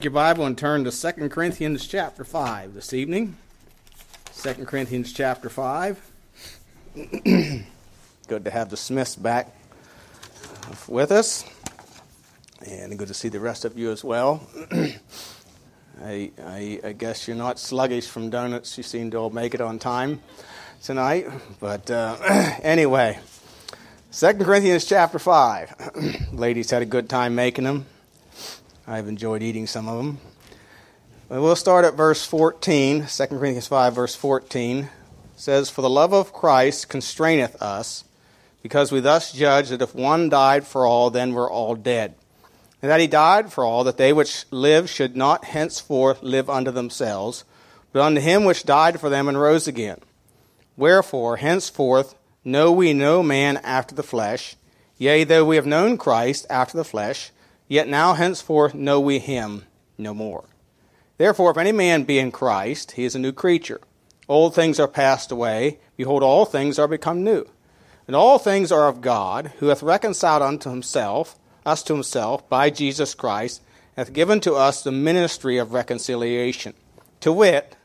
your Bible and turn to 2 Corinthians chapter 5 this evening. 2 Corinthians chapter 5. good to have the Smiths back with us. And good to see the rest of you as well. I, I, I, guess you're not sluggish from donuts. You seem to all make it on time tonight. But uh, anyway, 2 Corinthians chapter 5. Ladies had a good time making them. I've enjoyed eating some of them. We'll start at verse 14, 2 Corinthians 5, verse 14. It says, For the love of Christ constraineth us, because we thus judge that if one died for all, then we're all dead. And that he died for all, that they which live should not henceforth live unto themselves, but unto him which died for them and rose again. Wherefore, henceforth, know we no man after the flesh. Yea, though we have known Christ after the flesh, Yet now henceforth know we him no more. Therefore, if any man be in Christ, he is a new creature. Old things are passed away. Behold, all things are become new. And all things are of God, who hath reconciled unto himself, us to himself, by Jesus Christ, hath given to us the ministry of reconciliation. To wit,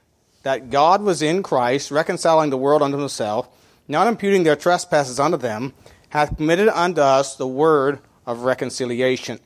that God was in Christ, reconciling the world unto himself, not imputing their trespasses unto them, hath committed unto us the word of reconciliation.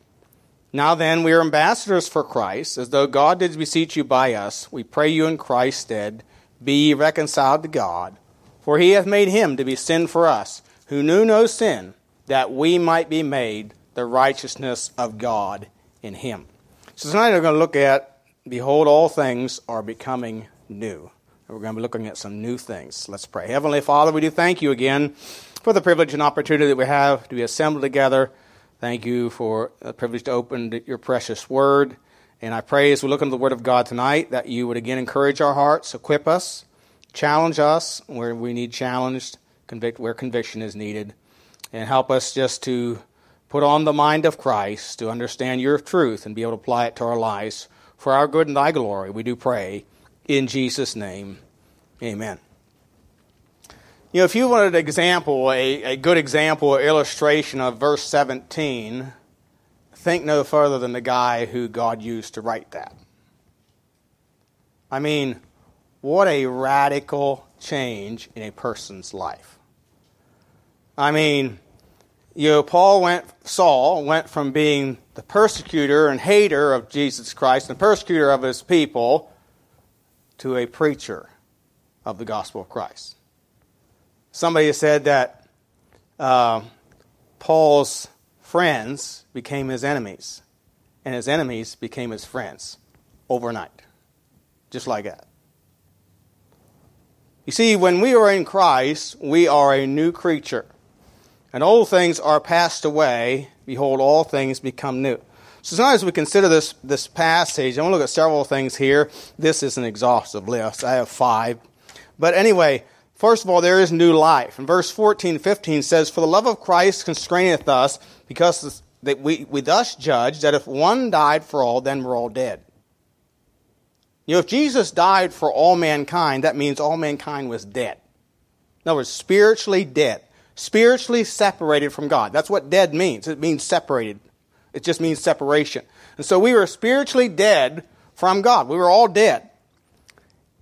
Now then, we are ambassadors for Christ, as though God did beseech you by us. We pray you in Christ's stead, be ye reconciled to God. For he hath made him to be sin for us, who knew no sin, that we might be made the righteousness of God in him. So tonight we're going to look at, behold, all things are becoming new. We're going to be looking at some new things. Let's pray. Heavenly Father, we do thank you again for the privilege and opportunity that we have to be assembled together Thank you for the privilege to open your precious word. And I pray as we look into the word of God tonight that you would again encourage our hearts, equip us, challenge us where we need challenged, convict where conviction is needed, and help us just to put on the mind of Christ, to understand your truth and be able to apply it to our lives for our good and thy glory. We do pray in Jesus' name. Amen. You know, if you wanted an example, a, a good example or illustration of verse 17, think no further than the guy who God used to write that. I mean, what a radical change in a person's life. I mean, you know, Paul went, Saul went from being the persecutor and hater of Jesus Christ and persecutor of his people to a preacher of the gospel of Christ. Somebody said that uh, Paul's friends became his enemies, and his enemies became his friends overnight. Just like that. You see, when we are in Christ, we are a new creature. And old things are passed away. Behold, all things become new. So as we consider this, this passage, I want to look at several things here. This is an exhaustive list. I have five. But anyway, First of all, there is new life. And verse 14 15 says, For the love of Christ constraineth us, because that we, we thus judge that if one died for all, then we're all dead. You know, if Jesus died for all mankind, that means all mankind was dead. In other words, spiritually dead, spiritually separated from God. That's what dead means. It means separated. It just means separation. And so we were spiritually dead from God. We were all dead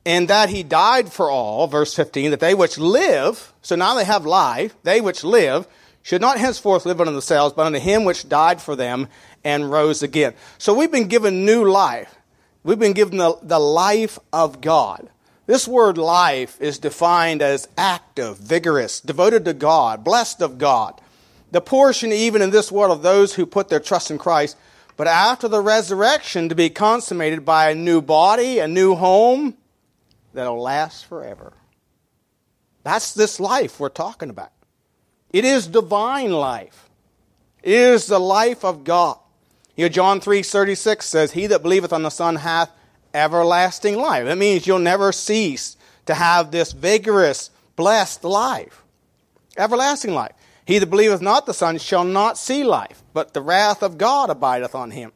and that he died for all, verse 15, that they which live, so now they have life, they which live, should not henceforth live unto themselves, but unto him which died for them and rose again. So we've been given new life. We've been given the, the life of God. This word life is defined as active, vigorous, devoted to God, blessed of God. The portion, even in this world, of those who put their trust in Christ, but after the resurrection to be consummated by a new body, a new home, that'll last forever. That's this life we're talking about. It is divine life. It is the life of God. You know, John 3 36 says, He that believeth on the Son hath everlasting life. That means you'll never cease to have this vigorous, blessed life. Everlasting life. He that believeth not the Son shall not see life, but the wrath of God abideth on him.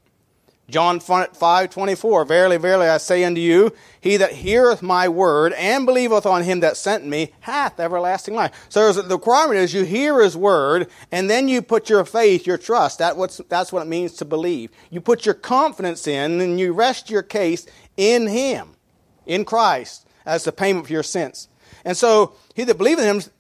John 5 24, Verily, verily, I say unto you, he that heareth my word and believeth on him that sent me hath everlasting life. So the requirement is you hear his word and then you put your faith, your trust. That what's, that's what it means to believe. You put your confidence in and you rest your case in him, in Christ, as the payment for your sins. And so he that believeth in him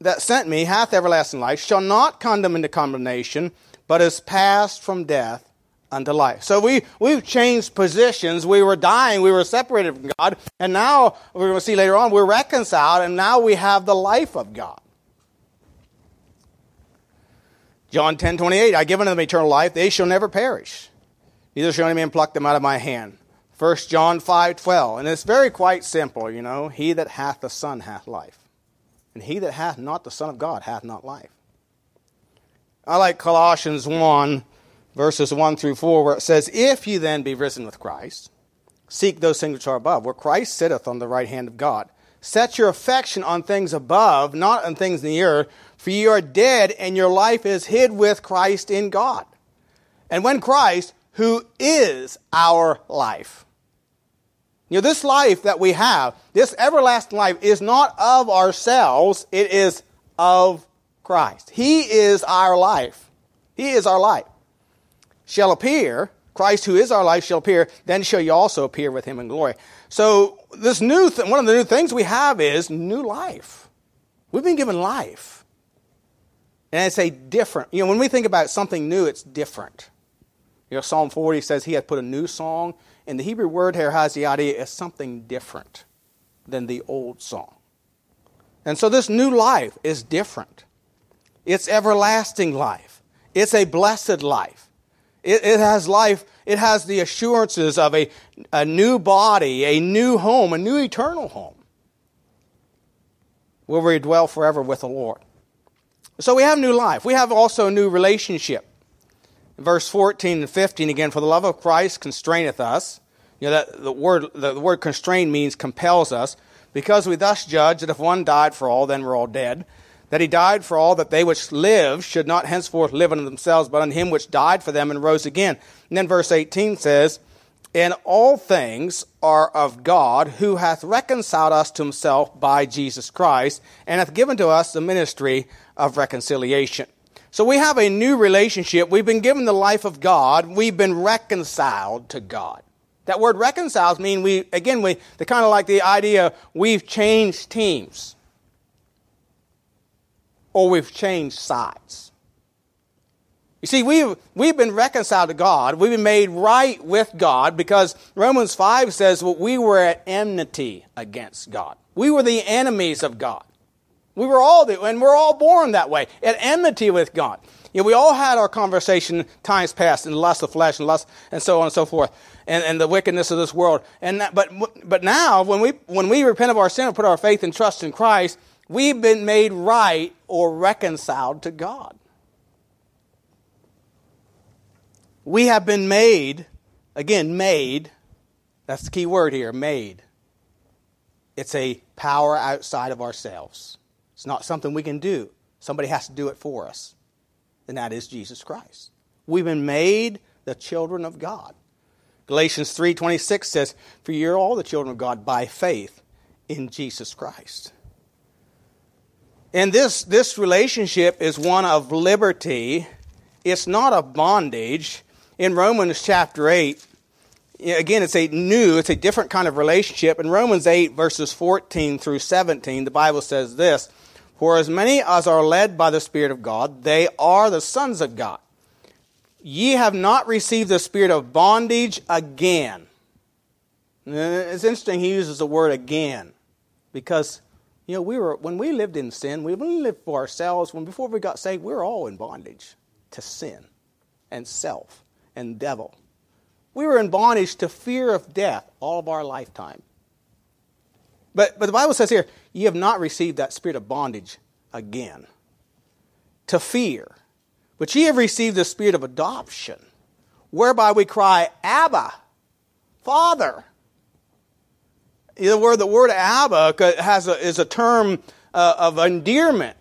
that sent me hath everlasting life, shall not condemn into condemnation, but is passed from death unto life. So we, we've changed positions. We were dying, we were separated from God, and now we're going to see later on we're reconciled, and now we have the life of God. John 10 28, I give unto them eternal life, they shall never perish, neither shall any man pluck them out of my hand. 1 John 5 12, and it's very quite simple, you know. He that hath the Son hath life, and he that hath not the Son of God hath not life. I like Colossians 1 verses 1 through 4, where it says, If ye then be risen with Christ, seek those things which are above, where Christ sitteth on the right hand of God. Set your affection on things above, not on things in the earth, for ye are dead, and your life is hid with Christ in God. And when Christ, who is our life, you know, this life that we have, this everlasting life, is not of ourselves, it is of Christ. He is our life. He is our life shall appear, Christ who is our life shall appear, then shall you also appear with him in glory. So this new th- one of the new things we have is new life. We've been given life. And it's a different, you know, when we think about something new, it's different. You know, Psalm 40 says he hath put a new song, and the Hebrew word here has the idea of something different than the old song. And so this new life is different. It's everlasting life. It's a blessed life. It, it has life, it has the assurances of a, a new body, a new home, a new eternal home where we dwell forever with the Lord. So we have new life. We have also a new relationship. verse 14 and 15 again, for the love of Christ constraineth us. You know, that the word, the, the word constrain means compels us, because we thus judge that if one died for all, then we're all dead that he died for all, that they which live should not henceforth live unto themselves, but on him which died for them and rose again. And then verse 18 says, And all things are of God, who hath reconciled us to himself by Jesus Christ, and hath given to us the ministry of reconciliation. So we have a new relationship. We've been given the life of God. We've been reconciled to God. That word reconciles mean we, again, we, the kind of like the idea we've changed teams or we've changed sides. You see, we've, we've been reconciled to God. We've been made right with God because Romans 5 says well, we were at enmity against God. We were the enemies of God. We were all, the, and we're all born that way, at enmity with God. You know, we all had our conversation times past in the lust of flesh and lust and so on and so forth, and, and the wickedness of this world. And that, but, but now, when we, when we repent of our sin and put our faith and trust in Christ, We've been made right or reconciled to God. We have been made, again, made, that's the key word here, made. It's a power outside of ourselves. It's not something we can do. Somebody has to do it for us, and that is Jesus Christ. We've been made the children of God. Galatians 3:26 says, "For you're all the children of God by faith in Jesus Christ." And this, this relationship is one of liberty. It's not of bondage. In Romans chapter 8, again, it's a new, it's a different kind of relationship. In Romans 8, verses 14 through 17, the Bible says this For as many as are led by the Spirit of God, they are the sons of God. Ye have not received the spirit of bondage again. It's interesting he uses the word again because you know, we were when we lived in sin, we lived for ourselves. When before we got saved, we were all in bondage to sin and self and devil. We were in bondage to fear of death all of our lifetime. But, but the Bible says here, you have not received that spirit of bondage again to fear, but ye have received the spirit of adoption, whereby we cry, Abba, Father the word the word Abba has a, is a term uh, of endearment,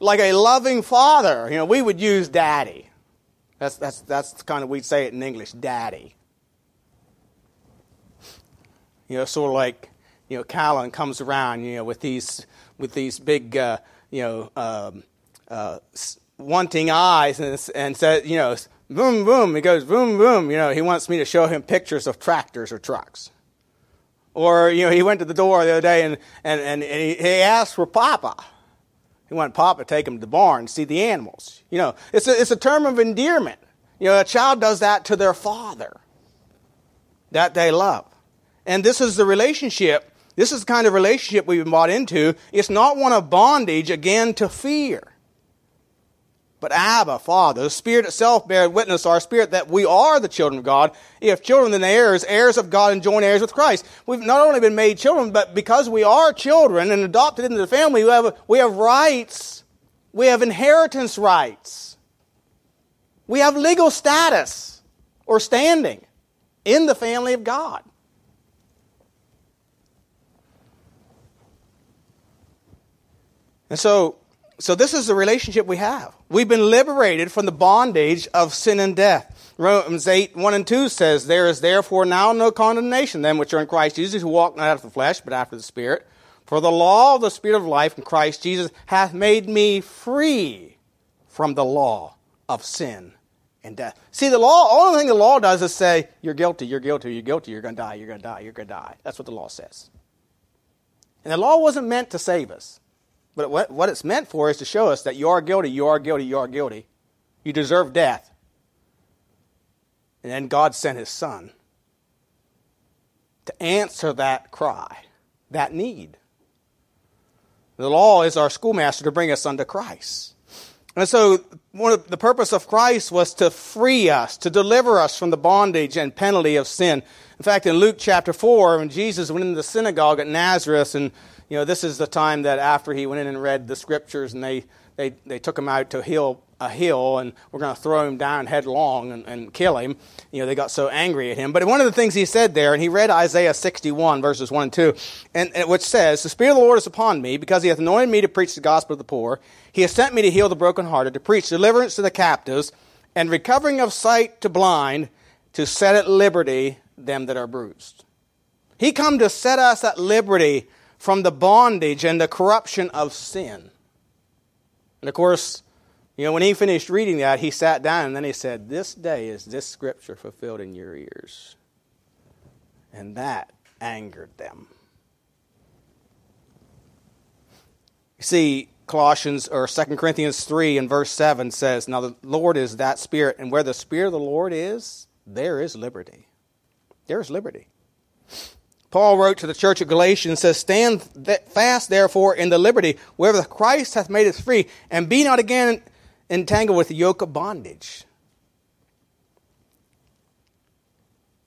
like a loving father. You know, we would use daddy. That's that's that's kind of we'd say it in English, daddy. You know, sort of like, you know, Callan comes around, you know, with these, with these big, uh, you know, um, uh, wanting eyes and, and says, you know, boom, boom. He goes, boom, boom. You know, he wants me to show him pictures of tractors or trucks. Or, you know, he went to the door the other day and, and, and, he, he asked for Papa. He wanted Papa to take him to the barn and see the animals. You know, it's a, it's a term of endearment. You know, a child does that to their father that they love. And this is the relationship. This is the kind of relationship we've been brought into. It's not one of bondage, again, to fear. But Abba, Father, the Spirit itself bears witness our spirit that we are the children of God. If children, then heirs, heirs of God and joint heirs with Christ. We've not only been made children, but because we are children and adopted into the family, we have, we have rights. We have inheritance rights. We have legal status or standing in the family of God. And so, so this is the relationship we have. We've been liberated from the bondage of sin and death. Romans 8, 1 and 2 says, There is therefore now no condemnation, them which are in Christ Jesus, who walk not after the flesh, but after the Spirit. For the law of the Spirit of life in Christ Jesus hath made me free from the law of sin and death. See, the law, only thing the law does is say, You're guilty, you're guilty, you're guilty, you're going to die, you're going to die, you're going to die. That's what the law says. And the law wasn't meant to save us. But what, what it's meant for is to show us that you are guilty, you are guilty, you are guilty. You deserve death. And then God sent his son to answer that cry, that need. The law is our schoolmaster to bring us unto Christ. And so, one of the purpose of Christ was to free us, to deliver us from the bondage and penalty of sin. In fact, in Luke chapter 4, when Jesus went into the synagogue at Nazareth and you know, this is the time that after he went in and read the scriptures and they, they, they took him out to a hill, a hill and we're going to throw him down headlong and, and kill him. You know, they got so angry at him. But one of the things he said there, and he read Isaiah 61, verses 1 and 2, and, and which says, The Spirit of the Lord is upon me, because he hath anointed me to preach the gospel of the poor. He has sent me to heal the brokenhearted, to preach deliverance to the captives, and recovering of sight to blind, to set at liberty them that are bruised. He come to set us at liberty from the bondage and the corruption of sin. And of course, you know, when he finished reading that, he sat down and then he said, This day is this scripture fulfilled in your ears. And that angered them. You see, Colossians or 2 Corinthians 3 and verse 7 says, Now the Lord is that Spirit, and where the Spirit of the Lord is, there is liberty. There is liberty. Paul wrote to the church of Galatians says, Stand fast, therefore, in the liberty wherever Christ hath made us free, and be not again entangled with the yoke of bondage.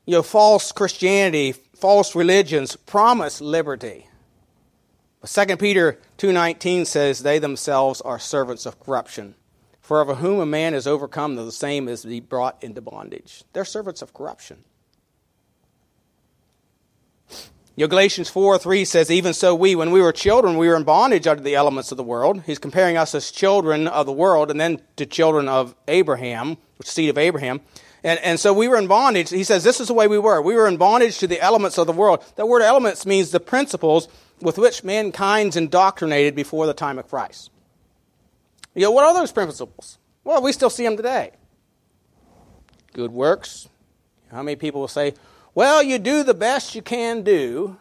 You know, false Christianity, false religions promise liberty. But 2 Peter 2.19 says, They themselves are servants of corruption. For of whom a man is overcome, the same is be brought into bondage. They're servants of corruption. You know, Galatians 4 3 says, Even so, we, when we were children, we were in bondage under the elements of the world. He's comparing us as children of the world and then to children of Abraham, seed of Abraham. And, and so we were in bondage. He says, This is the way we were. We were in bondage to the elements of the world. That word elements means the principles with which mankind's indoctrinated before the time of Christ. You know, what are those principles? Well, we still see them today. Good works. How many people will say, well, you do the best you can do,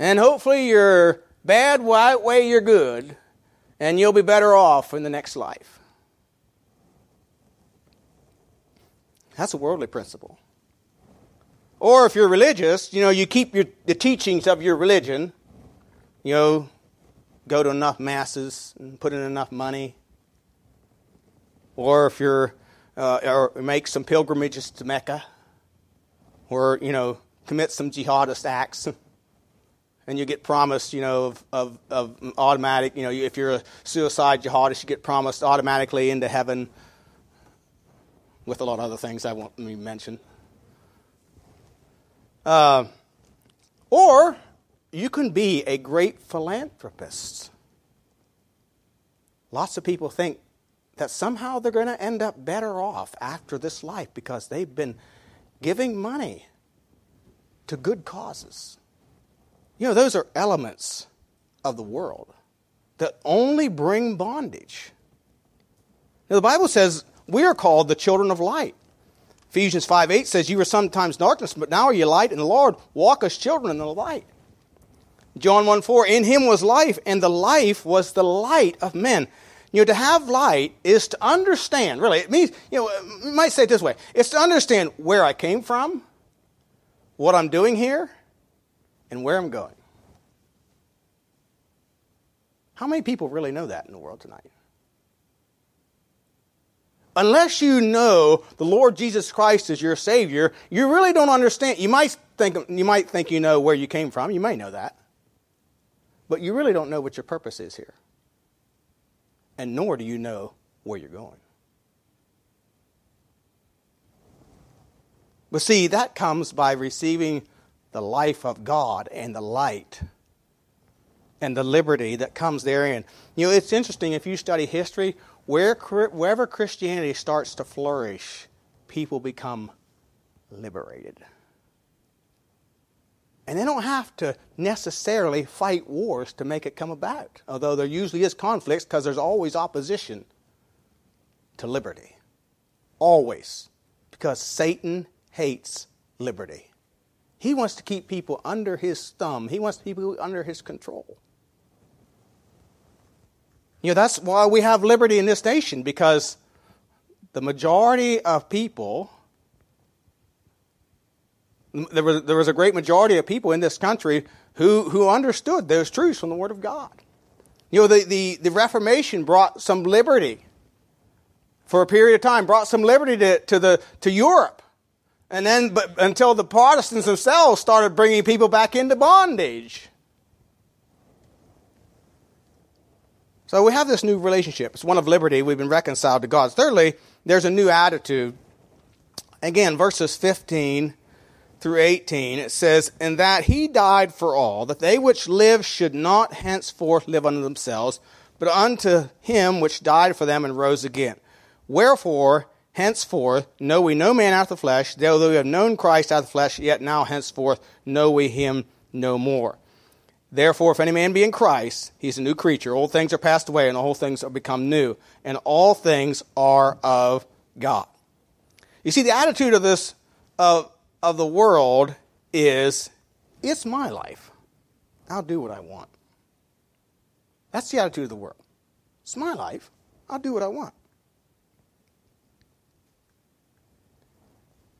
and hopefully you're bad way you're good, and you'll be better off in the next life. That's a worldly principle. Or if you're religious, you know, you keep your, the teachings of your religion, you know, go to enough masses and put in enough money. Or if you're, uh, or make some pilgrimages to Mecca or, you know, commit some jihadist acts. and you get promised, you know, of, of, of, automatic, you know, if you're a suicide jihadist, you get promised automatically into heaven with a lot of other things I won't mention. Uh, or you can be a great philanthropist. Lots of people think that somehow they're going to end up better off after this life because they've been giving money to good causes. You know, those are elements of the world that only bring bondage. Now, the Bible says we are called the children of light. Ephesians 5 8 says, You were sometimes darkness, but now are you light in the Lord. Walk as children in the light. John 1 4, In him was life, and the life was the light of men. You know, to have light is to understand, really, it means, you know, you might say it this way it's to understand where I came from, what I'm doing here, and where I'm going. How many people really know that in the world tonight? Unless you know the Lord Jesus Christ is your Savior, you really don't understand. You might think you might think you know where you came from. You may know that. But you really don't know what your purpose is here and nor do you know where you're going. But see, that comes by receiving the life of God and the light and the liberty that comes therein. You know, it's interesting if you study history, where, wherever Christianity starts to flourish, people become liberated. And they don't have to necessarily fight wars to make it come about, although there usually is conflicts because there's always opposition to liberty. Always. Because Satan hates liberty. He wants to keep people under his thumb, he wants people under his control. You know, that's why we have liberty in this nation, because the majority of people there was, there was a great majority of people in this country who, who understood those truths from the Word of God. You know, the, the, the Reformation brought some liberty for a period of time, brought some liberty to, to, the, to Europe. And then, but until the Protestants themselves started bringing people back into bondage. So we have this new relationship. It's one of liberty. We've been reconciled to God. Thirdly, there's a new attitude. Again, verses 15 through 18, it says, And that he died for all, that they which live should not henceforth live unto themselves, but unto him which died for them and rose again. Wherefore, henceforth know we no man after the flesh, though we have known Christ after the flesh, yet now henceforth know we him no more. Therefore, if any man be in Christ, he's a new creature. Old things are passed away, and all things are become new. And all things are of God. You see, the attitude of this, of of the world is it's my life. I'll do what I want. That's the attitude of the world. It's my life. I'll do what I want.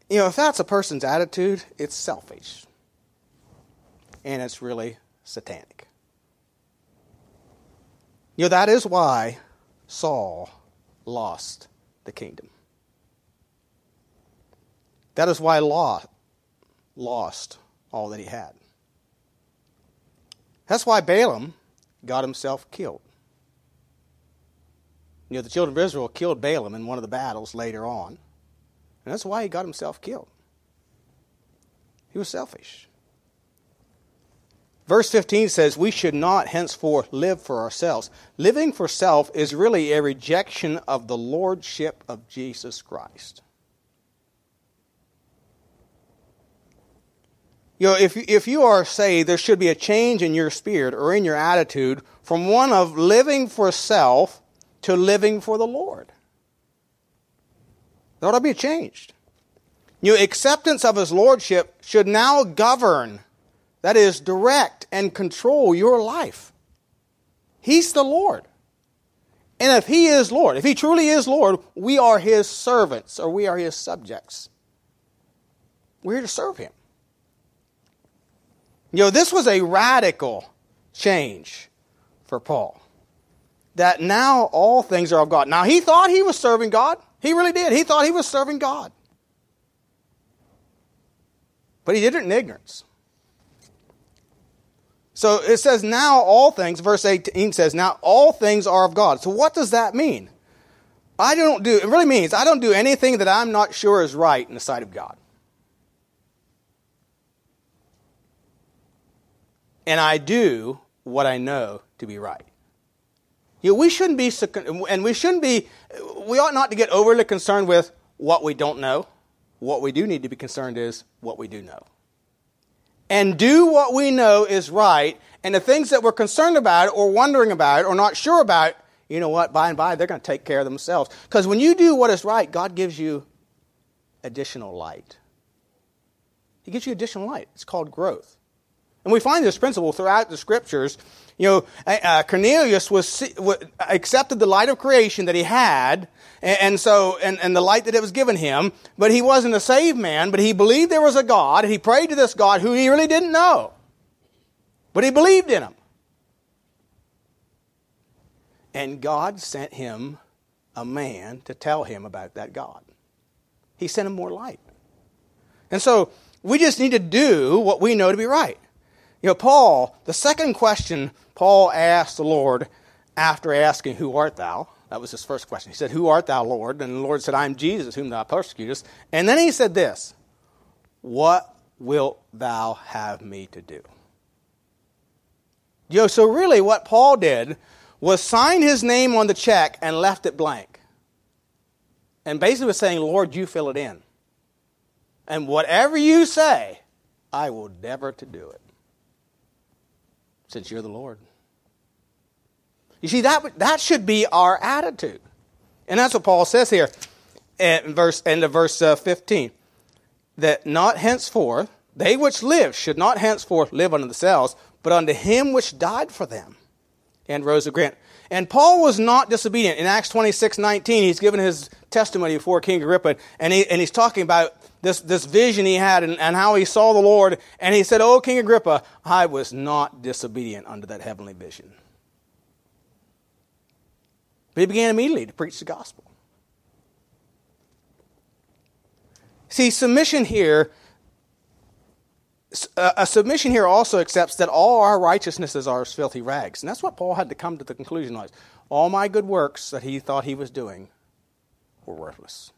You know, if that's a person's attitude, it's selfish. And it's really satanic. You know, that is why Saul lost the kingdom. That is why Lot lost all that he had. That's why Balaam got himself killed. You know, the children of Israel killed Balaam in one of the battles later on. And that's why he got himself killed. He was selfish. Verse 15 says, We should not henceforth live for ourselves. Living for self is really a rejection of the lordship of Jesus Christ. You know, if, if you are saved, there should be a change in your spirit or in your attitude from one of living for self to living for the Lord. There ought to be a change. Your acceptance of His Lordship should now govern, that is, direct and control your life. He's the Lord. And if He is Lord, if He truly is Lord, we are His servants or we are His subjects. We're here to serve Him. You know, this was a radical change for Paul. That now all things are of God. Now, he thought he was serving God. He really did. He thought he was serving God. But he did it in ignorance. So it says, now all things, verse 18 says, now all things are of God. So what does that mean? I don't do, it really means I don't do anything that I'm not sure is right in the sight of God. And I do what I know to be right. You know, we shouldn't be, and we shouldn't be, we ought not to get overly concerned with what we don't know. What we do need to be concerned is what we do know. and do what we know is right, and the things that we're concerned about or wondering about or not sure about, you know what, by and by, they're going to take care of themselves. Because when you do what is right, God gives you additional light. He gives you additional light. It's called growth. And we find this principle throughout the scriptures. You know, uh, Cornelius was, accepted the light of creation that he had, and, and so, and, and the light that it was given him, but he wasn't a saved man, but he believed there was a God, and he prayed to this God who he really didn't know. But he believed in him. And God sent him a man to tell him about that God. He sent him more light. And so we just need to do what we know to be right. You know, Paul, the second question Paul asked the Lord after asking, Who art thou? That was his first question. He said, Who art thou, Lord? And the Lord said, I am Jesus, whom thou persecutest. And then he said this What wilt thou have me to do? You know, so really what Paul did was sign his name on the check and left it blank. And basically was saying, Lord, you fill it in. And whatever you say, I will endeavor to do it since you're the Lord. You see, that, that should be our attitude. And that's what Paul says here in verse end of verse uh, 15. That not henceforth, they which live should not henceforth live unto themselves, but unto him which died for them and rose again. And Paul was not disobedient. In Acts 26, 19, he's given his testimony before King Agrippa, and, he, and he's talking about this, this vision he had and, and how he saw the Lord. And he said, Oh, King Agrippa, I was not disobedient under that heavenly vision. But he began immediately to preach the gospel. See, submission here, uh, a submission here also accepts that all our righteousnesses are as filthy rags. And that's what Paul had to come to the conclusion was. All my good works that he thought he was doing were worthless.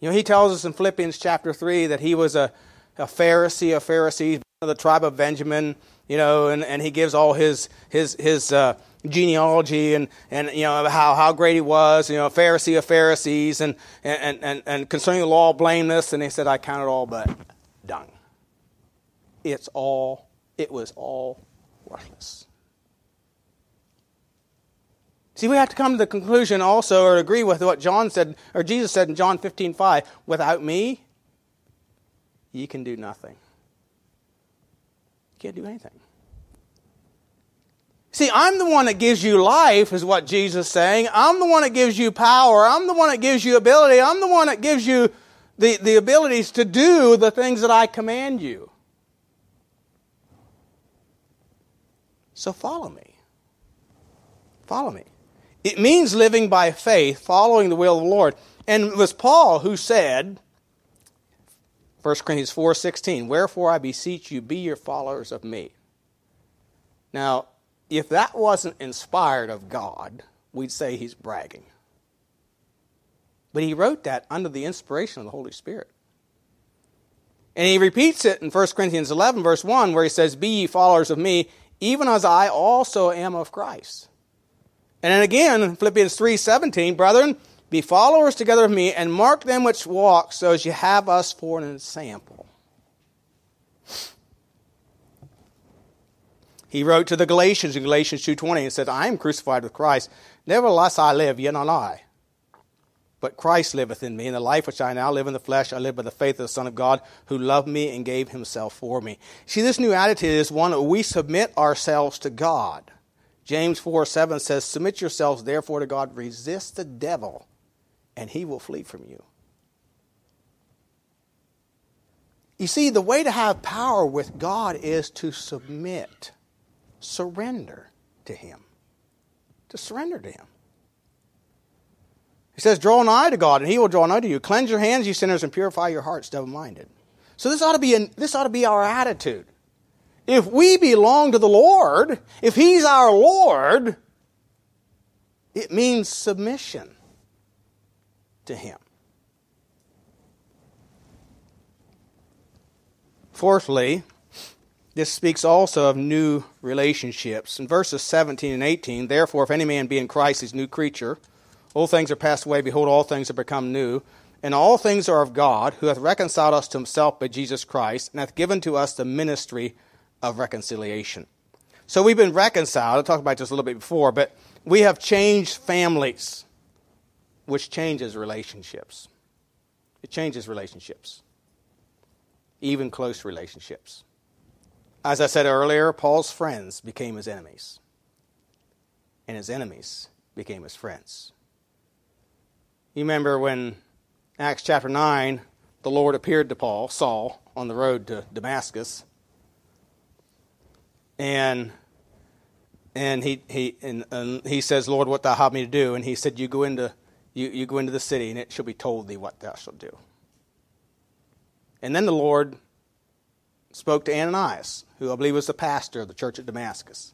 You know, he tells us in Philippians chapter 3 that he was a, a Pharisee of Pharisees, of the tribe of Benjamin, you know, and, and he gives all his, his, his uh, genealogy and, and, you know, how, how great he was, you know, a Pharisee of Pharisees, and, and, and, and concerning the law, blameless, and he said, I count it all but dung. It's all, it was all worthless. See, we have to come to the conclusion also, or agree with what John said, or Jesus said in John 15, 5, without me, ye can do nothing. You can't do anything. See, I'm the one that gives you life, is what Jesus is saying. I'm the one that gives you power. I'm the one that gives you ability. I'm the one that gives you the, the abilities to do the things that I command you. So follow me. Follow me. It means living by faith, following the will of the Lord. And it was Paul who said, 1 Corinthians 4:16, "Wherefore I beseech you, be your followers of me." Now, if that wasn't inspired of God, we'd say he's bragging. But he wrote that under the inspiration of the Holy Spirit. And he repeats it in 1 Corinthians 11, verse 1, where he says, Be ye followers of me, even as I also am of Christ. And then again, Philippians 3:17, brethren, be followers together of me, and mark them which walk, so as you have us for an example. He wrote to the Galatians in Galatians 2.20 and said, I am crucified with Christ. Nevertheless I live, yet not I. But Christ liveth in me, and the life which I now live in the flesh, I live by the faith of the Son of God, who loved me and gave himself for me. See, this new attitude is one that we submit ourselves to God. James 4 7 says, Submit yourselves therefore to God, resist the devil, and he will flee from you. You see, the way to have power with God is to submit, surrender to Him. To surrender to Him. He says, Draw nigh to God, and He will draw nigh to you. Cleanse your hands, you sinners, and purify your hearts, double minded. So this ought to be an, this ought to be our attitude. If we belong to the Lord, if He's our Lord, it means submission to Him. Fourthly, this speaks also of new relationships. In verses 17 and 18, therefore, if any man be in Christ, he's a new creature. Old things are passed away, behold, all things have become new. And all things are of God, who hath reconciled us to himself by Jesus Christ, and hath given to us the ministry of reconciliation. So we've been reconciled. I talked about this a little bit before, but we have changed families, which changes relationships. It changes relationships, even close relationships. As I said earlier, Paul's friends became his enemies, and his enemies became his friends. You remember when Acts chapter 9, the Lord appeared to Paul, Saul, on the road to Damascus. And and he he and, and, he says, Lord, what thou have me to do? And he said, You go into you, you go into the city, and it shall be told thee what thou shalt do. And then the Lord spoke to Ananias, who I believe was the pastor of the church at Damascus.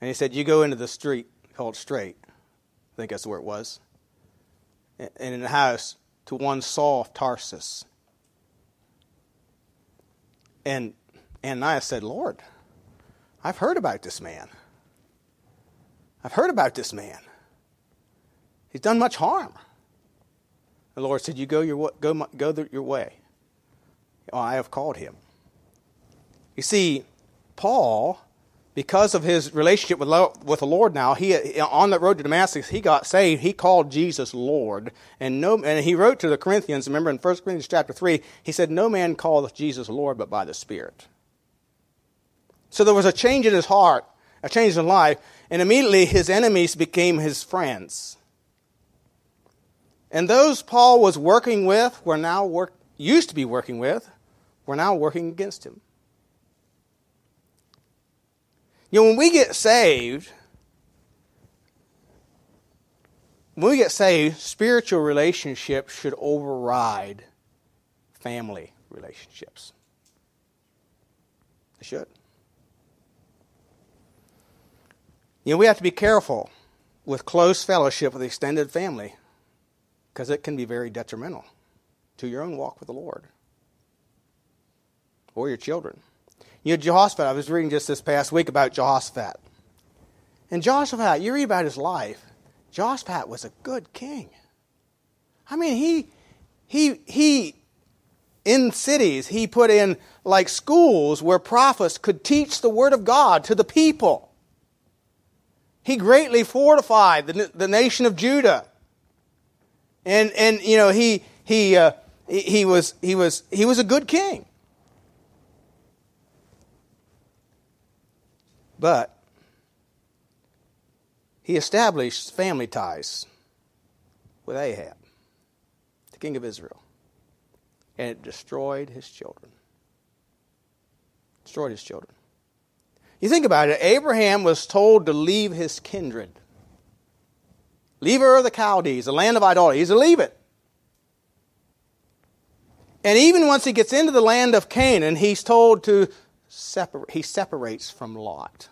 And he said, You go into the street called Straight. I think that's where it was. And in the house to one Saul of Tarsus. And Ananias said, Lord, I've heard about this man. I've heard about this man. He's done much harm. The Lord said, You go your, go, go your way. I have called him. You see, Paul, because of his relationship with, with the Lord now, he on that road to Damascus, he got saved. He called Jesus Lord. And, no, and he wrote to the Corinthians, remember in 1 Corinthians chapter 3, he said, No man calleth Jesus Lord but by the Spirit. So there was a change in his heart, a change in life, and immediately his enemies became his friends. And those Paul was working with were now work, used to be working with, were now working against him. You know, when we get saved, when we get saved, spiritual relationships should override family relationships. They should. You know, we have to be careful with close fellowship with extended family because it can be very detrimental to your own walk with the Lord or your children. You know, Jehoshaphat, I was reading just this past week about Jehoshaphat. And Jehoshaphat, you read about his life, Jehoshaphat was a good king. I mean, he, he, he, in cities, he put in like schools where prophets could teach the word of God to the people. He greatly fortified the, the nation of Judah. And, and you know, he, he, uh, he, was, he, was, he was a good king. But he established family ties with Ahab, the king of Israel, and it destroyed his children. Destroyed his children. You think about it, Abraham was told to leave his kindred. Leave Ur of the Chaldees, the land of idolatry. He's to leave it. And even once he gets into the land of Canaan, he's told to separate, he separates from Lot.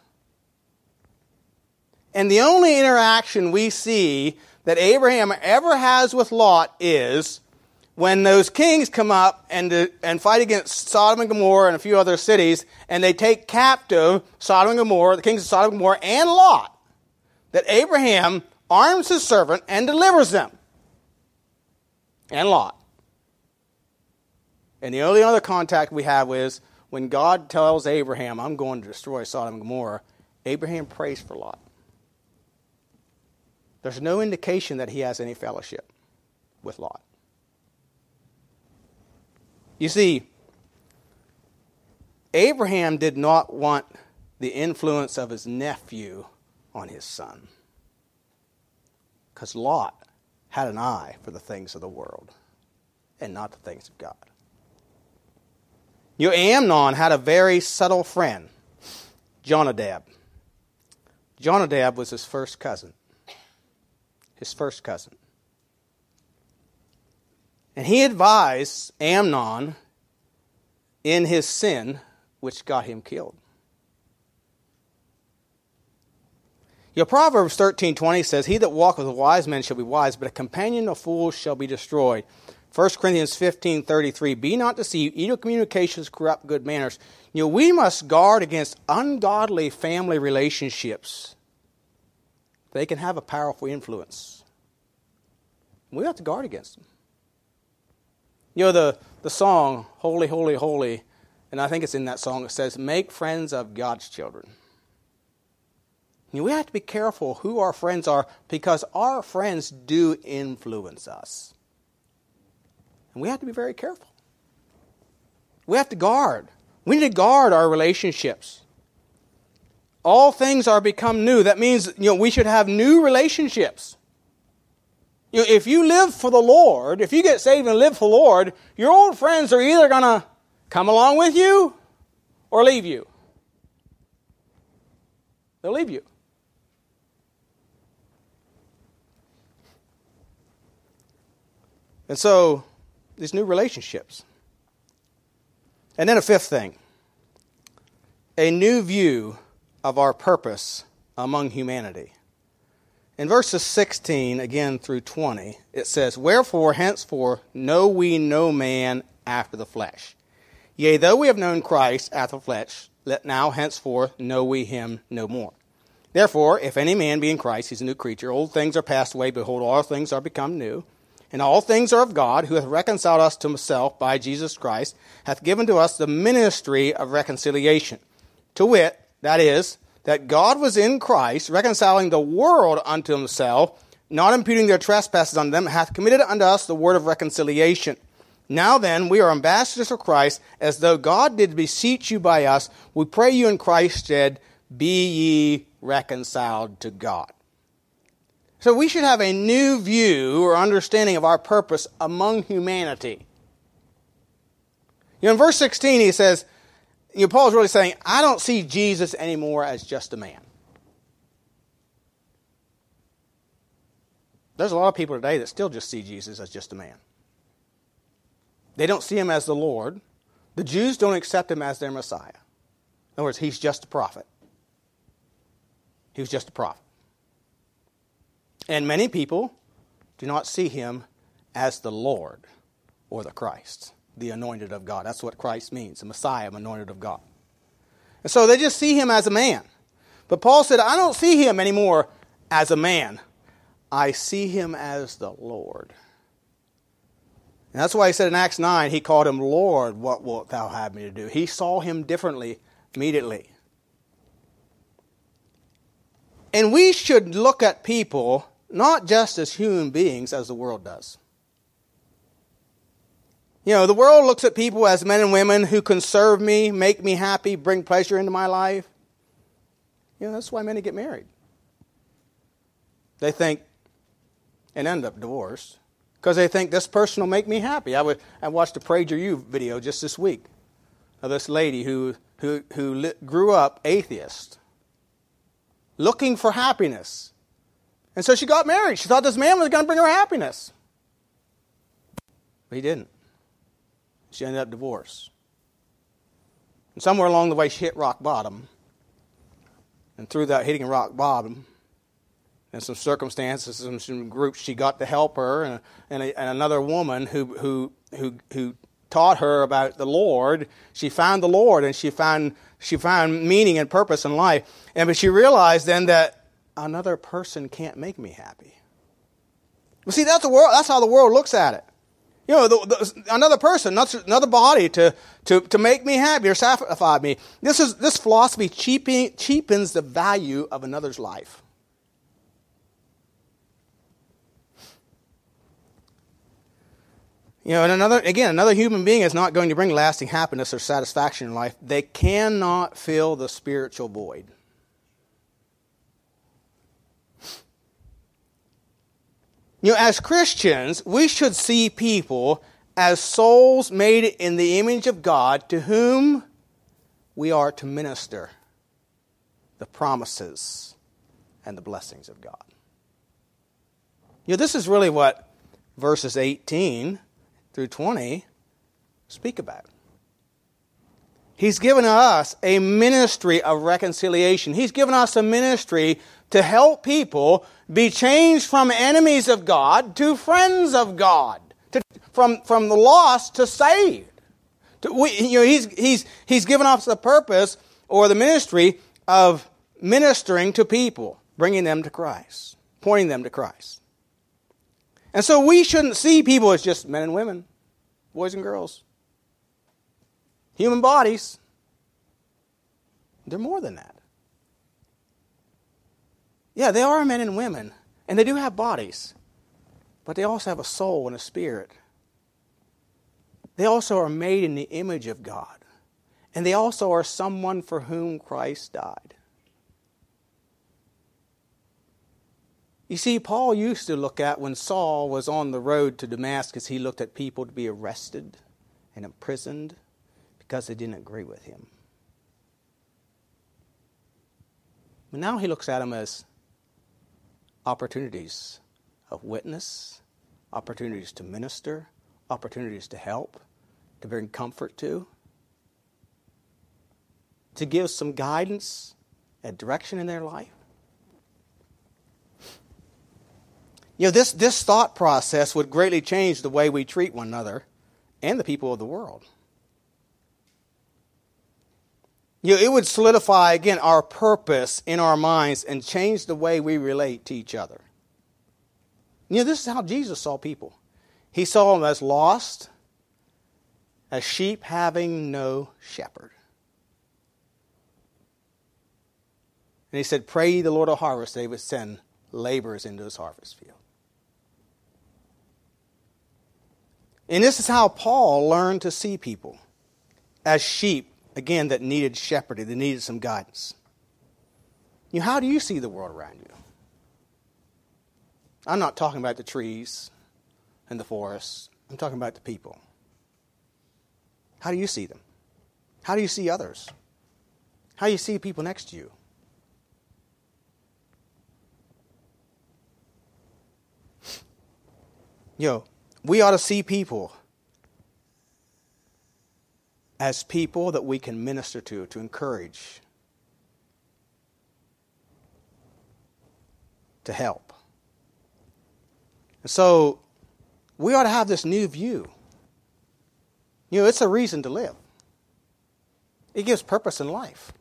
And the only interaction we see that Abraham ever has with Lot is when those kings come up and, uh, and fight against Sodom and Gomorrah and a few other cities, and they take captive Sodom and Gomorrah, the kings of Sodom and Gomorrah, and Lot, that Abraham arms his servant and delivers them. And Lot. And the only other contact we have is when God tells Abraham, I'm going to destroy Sodom and Gomorrah, Abraham prays for Lot. There's no indication that he has any fellowship with Lot. You see, Abraham did not want the influence of his nephew on his son. Because Lot had an eye for the things of the world and not the things of God. You know, Amnon had a very subtle friend, Jonadab. Jonadab was his first cousin. His first cousin. And he advised Amnon in his sin, which got him killed. Your Proverbs 13:20 says, "He that walketh with wise men shall be wise, but a companion of fools shall be destroyed." 1 Corinthians 15:33, "Be not deceived, evil communications corrupt good manners." You know, we must guard against ungodly family relationships. They can have a powerful influence. We have to guard against them. You know, the, the song, Holy, Holy, Holy, and I think it's in that song, it says, Make friends of God's children. You know, we have to be careful who our friends are because our friends do influence us. And we have to be very careful. We have to guard. We need to guard our relationships. All things are become new. That means you know, we should have new relationships. You if you live for the Lord, if you get saved and live for the Lord, your old friends are either going to come along with you or leave you. They'll leave you. And so, these new relationships. And then a fifth thing a new view of our purpose among humanity. In verses 16, again through 20, it says, Wherefore henceforth know we no man after the flesh. Yea, though we have known Christ after the flesh, let now henceforth know we him no more. Therefore, if any man be in Christ, he's a new creature. Old things are passed away, behold, all things are become new. And all things are of God, who hath reconciled us to himself by Jesus Christ, hath given to us the ministry of reconciliation. To wit, that is, that God was in Christ, reconciling the world unto himself, not imputing their trespasses unto them, hath committed unto us the word of reconciliation. Now then, we are ambassadors of Christ, as though God did beseech you by us. We pray you in Christ's stead, be ye reconciled to God. So we should have a new view or understanding of our purpose among humanity. You know, in verse 16, he says, you know, Paul's really saying, I don't see Jesus anymore as just a man. There's a lot of people today that still just see Jesus as just a man. They don't see him as the Lord. The Jews don't accept him as their Messiah. In other words, he's just a prophet. He was just a prophet. And many people do not see him as the Lord or the Christ, the anointed of God. That's what Christ means, the Messiah, anointed of God. And so they just see him as a man. But Paul said, I don't see him anymore as a man. I see him as the Lord. And that's why he said in Acts 9, he called him Lord, what wilt thou have me to do? He saw him differently immediately. And we should look at people not just as human beings as the world does. You know, the world looks at people as men and women who can serve me, make me happy, bring pleasure into my life. You know, that's why many get married. They think, and end up divorced, because they think this person will make me happy. I, would, I watched a PragerU video just this week of this lady who, who, who grew up atheist, looking for happiness and so she got married. She thought this man was going to bring her happiness. But he didn't. She ended up divorced. And somewhere along the way, she hit rock bottom. And through that hitting rock bottom, and some circumstances and some groups, she got to help her, and, and, a, and another woman who, who, who, who taught her about the Lord. She found the Lord, and she found, she found meaning and purpose in life. And but she realized then that another person can't make me happy. Well, see, that's the world. That's how the world looks at it. You know, the, the, another person, another body to, to, to make me happy or satisfy me. This is this philosophy cheaping, cheapens the value of another's life. You know, and another again, another human being is not going to bring lasting happiness or satisfaction in life. They cannot fill the spiritual void. You know, as Christians, we should see people as souls made in the image of God to whom we are to minister the promises and the blessings of God. You know, this is really what verses 18 through 20 speak about. He's given us a ministry of reconciliation. He's given us a ministry to help people be changed from enemies of God to friends of God, to, from, from the lost to saved. To, we, you know, he's, he's, he's given us the purpose or the ministry of ministering to people, bringing them to Christ, pointing them to Christ. And so we shouldn't see people as just men and women. boys and girls. Human bodies. They're more than that. Yeah, they are men and women, and they do have bodies, but they also have a soul and a spirit. They also are made in the image of God, and they also are someone for whom Christ died. You see, Paul used to look at when Saul was on the road to Damascus, he looked at people to be arrested and imprisoned because they didn't agree with him. But now he looks at them as opportunities of witness, opportunities to minister, opportunities to help, to bring comfort to, to give some guidance and direction in their life. You know, this, this thought process would greatly change the way we treat one another and the people of the world. You know, it would solidify, again, our purpose in our minds and change the way we relate to each other. You know, this is how Jesus saw people. He saw them as lost, as sheep having no shepherd. And he said, Pray the Lord of harvest, they would send laborers into his harvest field. And this is how Paul learned to see people as sheep, again, that needed shepherding, that needed some guidance. You know, how do you see the world around you? I'm not talking about the trees and the forests. I'm talking about the people. How do you see them? How do you see others? How do you see people next to you? Yo, we ought to see people as people that we can minister to, to encourage, to help. And so we ought to have this new view. You know, it's a reason to live. It gives purpose in life.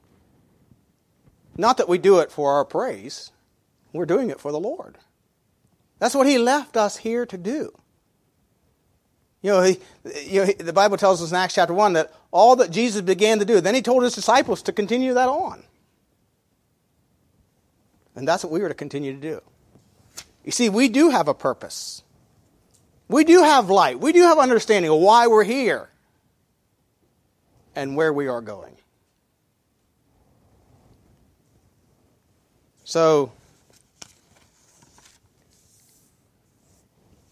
Not that we do it for our praise, we're doing it for the Lord. That's what He left us here to do. You know, he, you know, the Bible tells us in Acts chapter 1 that all that Jesus began to do, then he told his disciples to continue that on. And that's what we were to continue to do. You see, we do have a purpose. We do have light. We do have understanding of why we're here and where we are going. So,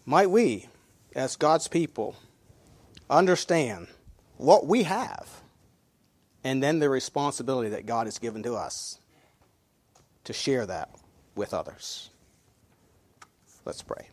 might we as God's people, understand what we have and then the responsibility that God has given to us to share that with others. Let's pray.